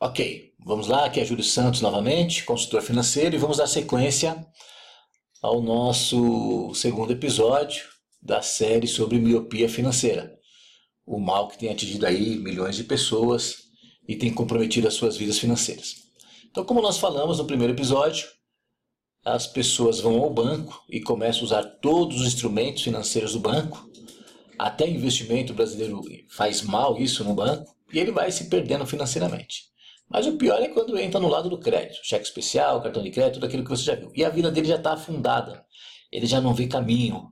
Ok, vamos lá, aqui é Júlio Santos novamente, consultor financeiro, e vamos dar sequência ao nosso segundo episódio da série sobre miopia financeira. O mal que tem atingido aí milhões de pessoas e tem comprometido as suas vidas financeiras. Então, como nós falamos no primeiro episódio, as pessoas vão ao banco e começam a usar todos os instrumentos financeiros do banco. Até investimento brasileiro faz mal isso no banco e ele vai se perdendo financeiramente. Mas o pior é quando entra no lado do crédito, cheque especial, cartão de crédito, tudo aquilo que você já viu. E a vida dele já está afundada, ele já não vê caminho,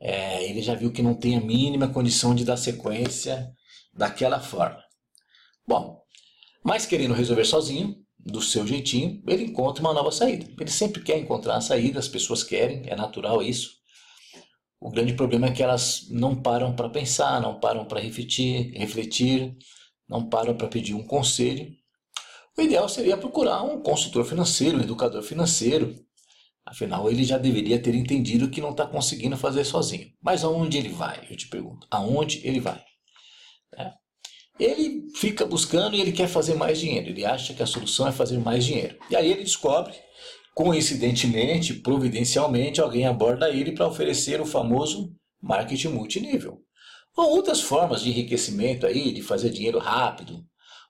é, ele já viu que não tem a mínima condição de dar sequência daquela forma. Bom, mas querendo resolver sozinho, do seu jeitinho, ele encontra uma nova saída. Ele sempre quer encontrar a saída, as pessoas querem, é natural isso. O grande problema é que elas não param para pensar, não param para refletir, refletir, não param para pedir um conselho o ideal seria procurar um consultor financeiro, um educador financeiro. Afinal, ele já deveria ter entendido que não está conseguindo fazer sozinho. Mas aonde ele vai? Eu te pergunto. Aonde ele vai? É. Ele fica buscando e ele quer fazer mais dinheiro. Ele acha que a solução é fazer mais dinheiro. E aí ele descobre, coincidentemente, providencialmente, alguém aborda ele para oferecer o famoso marketing multinível. Ou outras formas de enriquecimento aí, de fazer dinheiro rápido,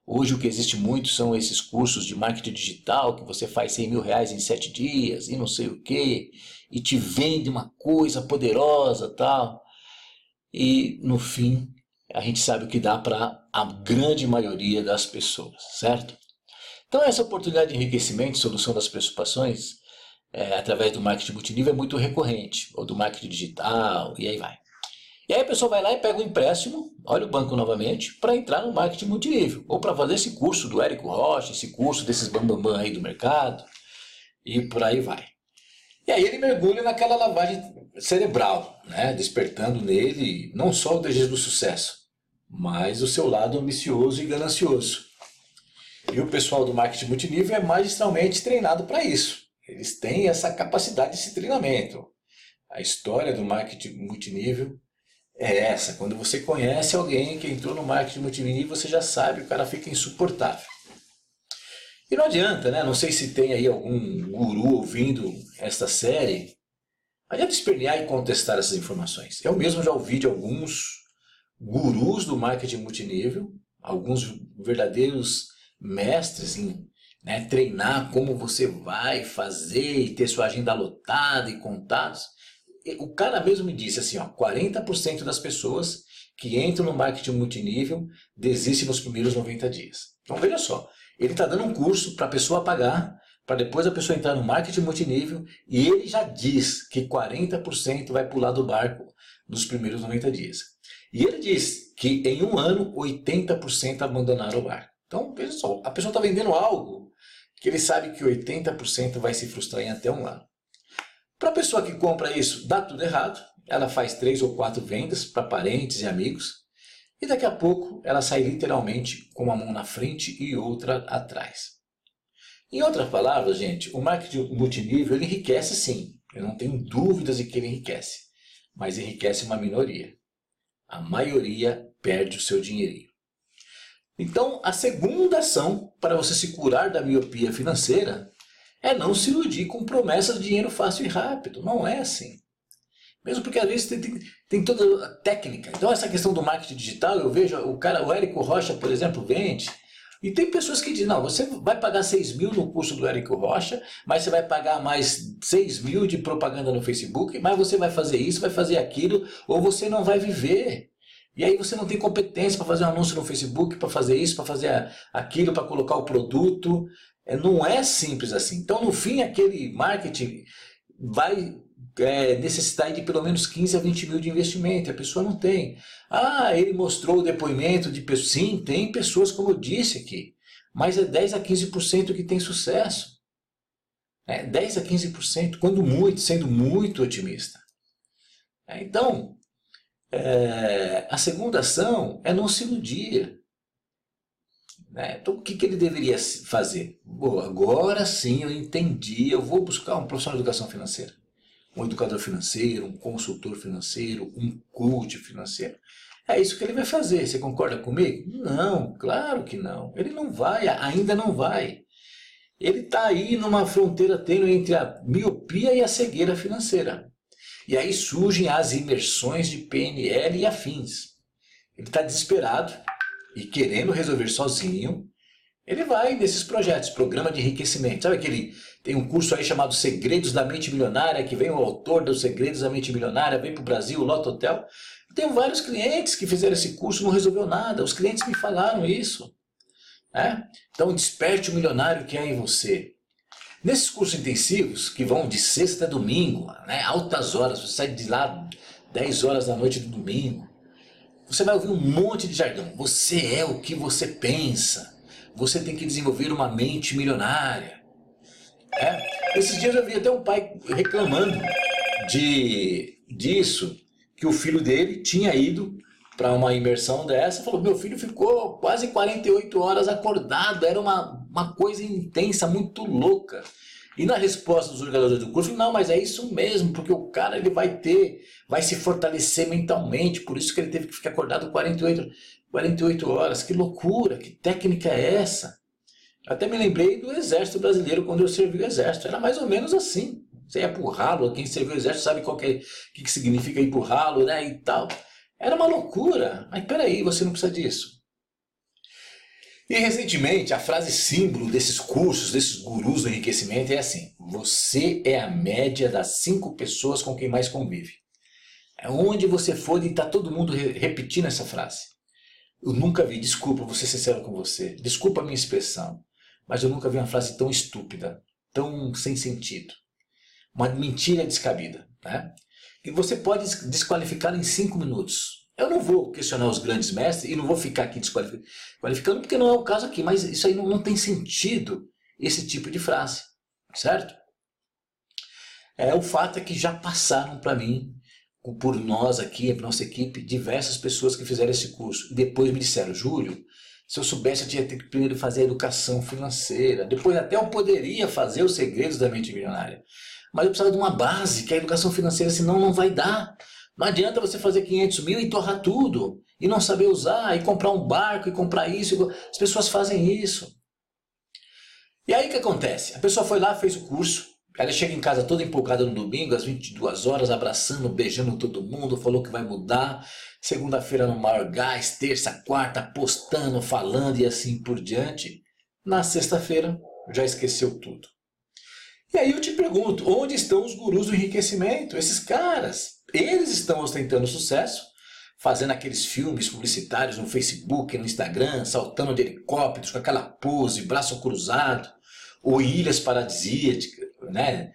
Hoje o que existe muito são esses cursos de marketing digital que você faz 100 mil reais em 7 dias e não sei o que, e te vende uma coisa poderosa tal. E no fim a gente sabe o que dá para a grande maioria das pessoas, certo? Então essa oportunidade de enriquecimento, solução das preocupações, é, através do marketing multinível é muito recorrente, ou do marketing digital, e aí vai. E aí a pessoa vai lá e pega um empréstimo, olha o banco novamente, para entrar no marketing multinível. Ou para fazer esse curso do Érico Rocha, esse curso desses bambambam aí do mercado, e por aí vai. E aí ele mergulha naquela lavagem cerebral, né? despertando nele não só o desejo do sucesso, mas o seu lado ambicioso e ganancioso. E o pessoal do marketing multinível é magistralmente treinado para isso. Eles têm essa capacidade desse treinamento. A história do marketing multinível é essa. Quando você conhece alguém que entrou no marketing multinível, você já sabe, o cara fica insuportável. E não adianta, né? Não sei se tem aí algum guru ouvindo esta série. Adianta espernear e contestar essas informações. Eu mesmo já ouvi de alguns gurus do marketing multinível, alguns verdadeiros mestres em né, treinar como você vai fazer e ter sua agenda lotada e contados o cara mesmo me disse assim, ó, 40% das pessoas que entram no marketing multinível desistem nos primeiros 90 dias. Então veja só, ele está dando um curso para a pessoa pagar, para depois a pessoa entrar no marketing multinível, e ele já diz que 40% vai pular do barco nos primeiros 90 dias. E ele diz que em um ano 80% abandonaram o barco. Então veja só, a pessoa está vendendo algo que ele sabe que 80% vai se frustrar em até um ano. Para a pessoa que compra isso, dá tudo errado. Ela faz três ou quatro vendas para parentes e amigos. E daqui a pouco ela sai literalmente com uma mão na frente e outra atrás. Em outras palavras, gente, o marketing multinível enriquece sim. Eu não tenho dúvidas de que ele enriquece. Mas enriquece uma minoria. A maioria perde o seu dinheirinho. Então, a segunda ação para você se curar da miopia financeira é não se iludir com promessas de dinheiro fácil e rápido. Não é assim. Mesmo porque às vezes tem, tem, tem, toda a técnica. Então essa questão do marketing digital, eu vejo o cara, o Érico Rocha, por exemplo, vende. E tem pessoas que dizem, não, você vai pagar 6 mil no curso do Érico Rocha, mas você vai pagar mais 6 mil de propaganda no Facebook, mas você vai fazer isso, vai fazer aquilo, ou você não vai viver. E aí você não tem competência para fazer um anúncio no Facebook, para fazer isso, para fazer aquilo, para colocar o produto. É, não é simples assim. Então, no fim, aquele marketing vai é, necessitar de pelo menos 15 a 20 mil de investimento. A pessoa não tem. Ah, ele mostrou o depoimento de pessoas. Sim, tem pessoas, como eu disse aqui. Mas é 10 a 15% que tem sucesso. É 10 a 15%, quando muito, sendo muito otimista. É, então, é, a segunda ação é não se iludir. Né? Então, o que, que ele deveria fazer? Bom, agora sim eu entendi, eu vou buscar um profissional de educação financeira. Um educador financeiro, um consultor financeiro, um coach financeiro. É isso que ele vai fazer. Você concorda comigo? Não, claro que não. Ele não vai, ainda não vai. Ele está aí numa fronteira tênue entre a miopia e a cegueira financeira. E aí surgem as imersões de PNL e afins. Ele está desesperado e querendo resolver sozinho. Ele vai nesses projetos, programa de enriquecimento. Sabe aquele. Tem um curso aí chamado Segredos da Mente Milionária, que vem o autor dos Segredos da Mente Milionária, vem para o Brasil, o Loto Hotel. Eu tenho vários clientes que fizeram esse curso, não resolveu nada. Os clientes me falaram isso. Né? Então, desperte o milionário que há em você. Nesses cursos intensivos, que vão de sexta a domingo, né, altas horas, você sai de lá 10 horas da noite do domingo, você vai ouvir um monte de jargão. Você é o que você pensa. Você tem que desenvolver uma mente milionária. É? Esses dias eu vi até um pai reclamando de disso, que o filho dele tinha ido para uma imersão dessa, falou: meu filho ficou quase 48 horas acordado, era uma, uma coisa intensa, muito louca. E na resposta dos organizadores do curso, não, mas é isso mesmo, porque o cara ele vai ter, vai se fortalecer mentalmente, por isso que ele teve que ficar acordado 48, 48 horas. Que loucura, que técnica é essa? Até me lembrei do exército brasileiro quando eu servi o exército, era mais ou menos assim. Você ia empurrá-lo, quem serviu o exército sabe que, é, que, que significa empurrá-lo, né, e tal. Era uma loucura. Mas peraí, você não precisa disso. E recentemente, a frase símbolo desses cursos, desses gurus do enriquecimento é assim: Você é a média das cinco pessoas com quem mais convive. Onde você for e está todo mundo repetindo essa frase. Eu nunca vi, desculpa, vou ser sincero com você, desculpa a minha expressão, mas eu nunca vi uma frase tão estúpida, tão sem sentido. Uma mentira descabida. Né? que você pode desqualificar em cinco minutos. Eu não vou questionar os grandes mestres e não vou ficar aqui desqualificando, porque não é o caso aqui, mas isso aí não, não tem sentido, esse tipo de frase, certo? É, o fato é que já passaram para mim, por nós aqui, a nossa equipe, diversas pessoas que fizeram esse curso. Depois me disseram, Júlio, se eu soubesse, eu tinha que primeiro fazer a educação financeira. Depois até eu poderia fazer os segredos da mente milionária. Mas eu precisava de uma base, que é a educação financeira, senão não vai dar. Não adianta você fazer 500 mil e torrar tudo, e não saber usar, e comprar um barco, e comprar isso. As pessoas fazem isso. E aí o que acontece? A pessoa foi lá, fez o curso, ela chega em casa toda empolgada no domingo, às 22 horas, abraçando, beijando todo mundo, falou que vai mudar. Segunda-feira no maior gás, terça, quarta, postando, falando e assim por diante. Na sexta-feira, já esqueceu tudo. E aí eu te pergunto, onde estão os gurus do enriquecimento? Esses caras, eles estão ostentando sucesso, fazendo aqueles filmes publicitários no Facebook, no Instagram, saltando de helicópteros com aquela pose, braço cruzado, ou ilhas paradisíacas, né?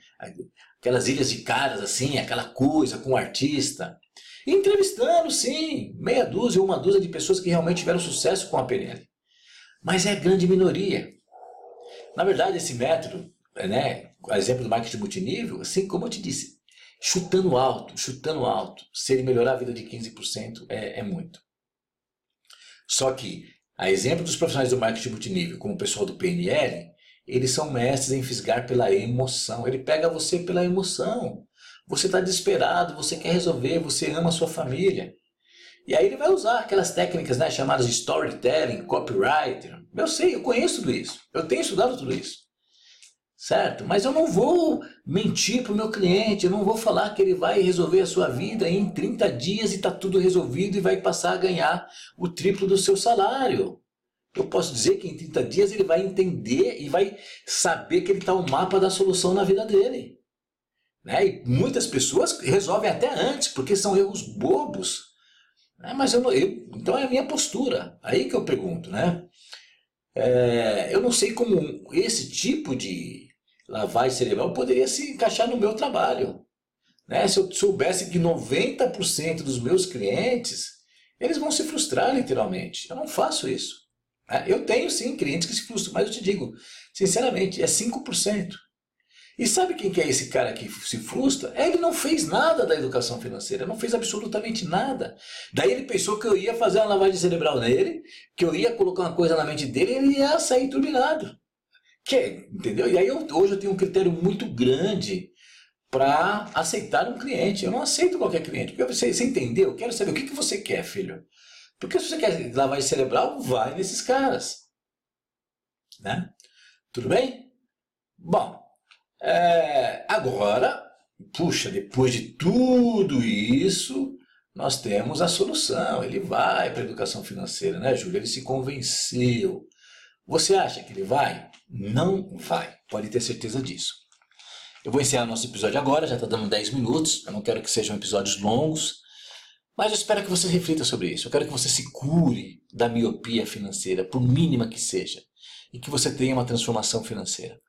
Aquelas ilhas de caras assim, aquela coisa com o artista. entrevistando, sim, meia dúzia ou uma dúzia de pessoas que realmente tiveram sucesso com a PNL. Mas é a grande minoria. Na verdade, esse método né, exemplo do marketing multinível, assim como eu te disse, chutando alto, chutando alto, se ele melhorar a vida de 15% é, é muito. Só que, a exemplo dos profissionais do marketing multinível, como o pessoal do PNL, eles são mestres em fisgar pela emoção. Ele pega você pela emoção. Você está desesperado, você quer resolver, você ama a sua família. E aí ele vai usar aquelas técnicas né, chamadas de storytelling, copywriter. Eu sei, eu conheço tudo isso. Eu tenho estudado tudo isso certo? Mas eu não vou mentir para o meu cliente, eu não vou falar que ele vai resolver a sua vida em 30 dias e está tudo resolvido e vai passar a ganhar o triplo do seu salário. Eu posso dizer que em 30 dias ele vai entender e vai saber que ele está o mapa da solução na vida dele. Né? E muitas pessoas resolvem até antes, porque são erros bobos. Né? Mas eu, não, eu, então é a minha postura. Aí que eu pergunto, né? É, eu não sei como esse tipo de, lavagem cerebral poderia se encaixar no meu trabalho. Né? Se eu soubesse que 90% dos meus clientes, eles vão se frustrar literalmente. Eu não faço isso. Né? Eu tenho sim clientes que se frustram, mas eu te digo, sinceramente, é 5%. E sabe quem que é esse cara que se frustra? Ele não fez nada da educação financeira, não fez absolutamente nada. Daí ele pensou que eu ia fazer uma lavagem cerebral nele, que eu ia colocar uma coisa na mente dele e ele ia sair turbinado. Que, entendeu? E aí eu, hoje eu tenho um critério muito grande para aceitar um cliente. Eu não aceito qualquer cliente. Porque você, você entendeu? Eu quero saber o que, que você quer, filho. Porque se você quer lavagem cerebral, vai nesses caras. Né? Tudo bem? Bom, é, agora, puxa, depois de tudo isso, nós temos a solução. Ele vai para a educação financeira, né, Júlio? Ele se convenceu. Você acha que ele vai? Não vai. Pode ter certeza disso. Eu vou encerrar nosso episódio agora, já está dando 10 minutos. Eu não quero que sejam episódios longos. Mas eu espero que você reflita sobre isso. Eu quero que você se cure da miopia financeira, por mínima que seja, e que você tenha uma transformação financeira.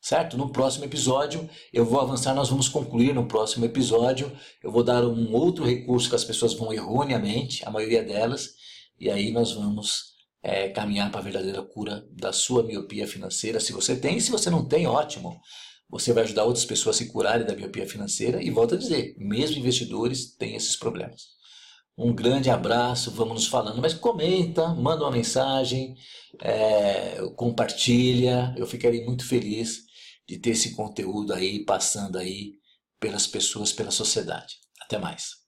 Certo? No próximo episódio eu vou avançar, nós vamos concluir no próximo episódio. Eu vou dar um outro recurso que as pessoas vão erroneamente, a maioria delas, e aí nós vamos é, caminhar para a verdadeira cura da sua miopia financeira. Se você tem, se você não tem, ótimo. Você vai ajudar outras pessoas a se curarem da miopia financeira e volto a dizer, mesmo investidores têm esses problemas. Um grande abraço, vamos nos falando, mas comenta, manda uma mensagem, é, compartilha, eu ficarei muito feliz de ter esse conteúdo aí passando aí pelas pessoas, pela sociedade. Até mais.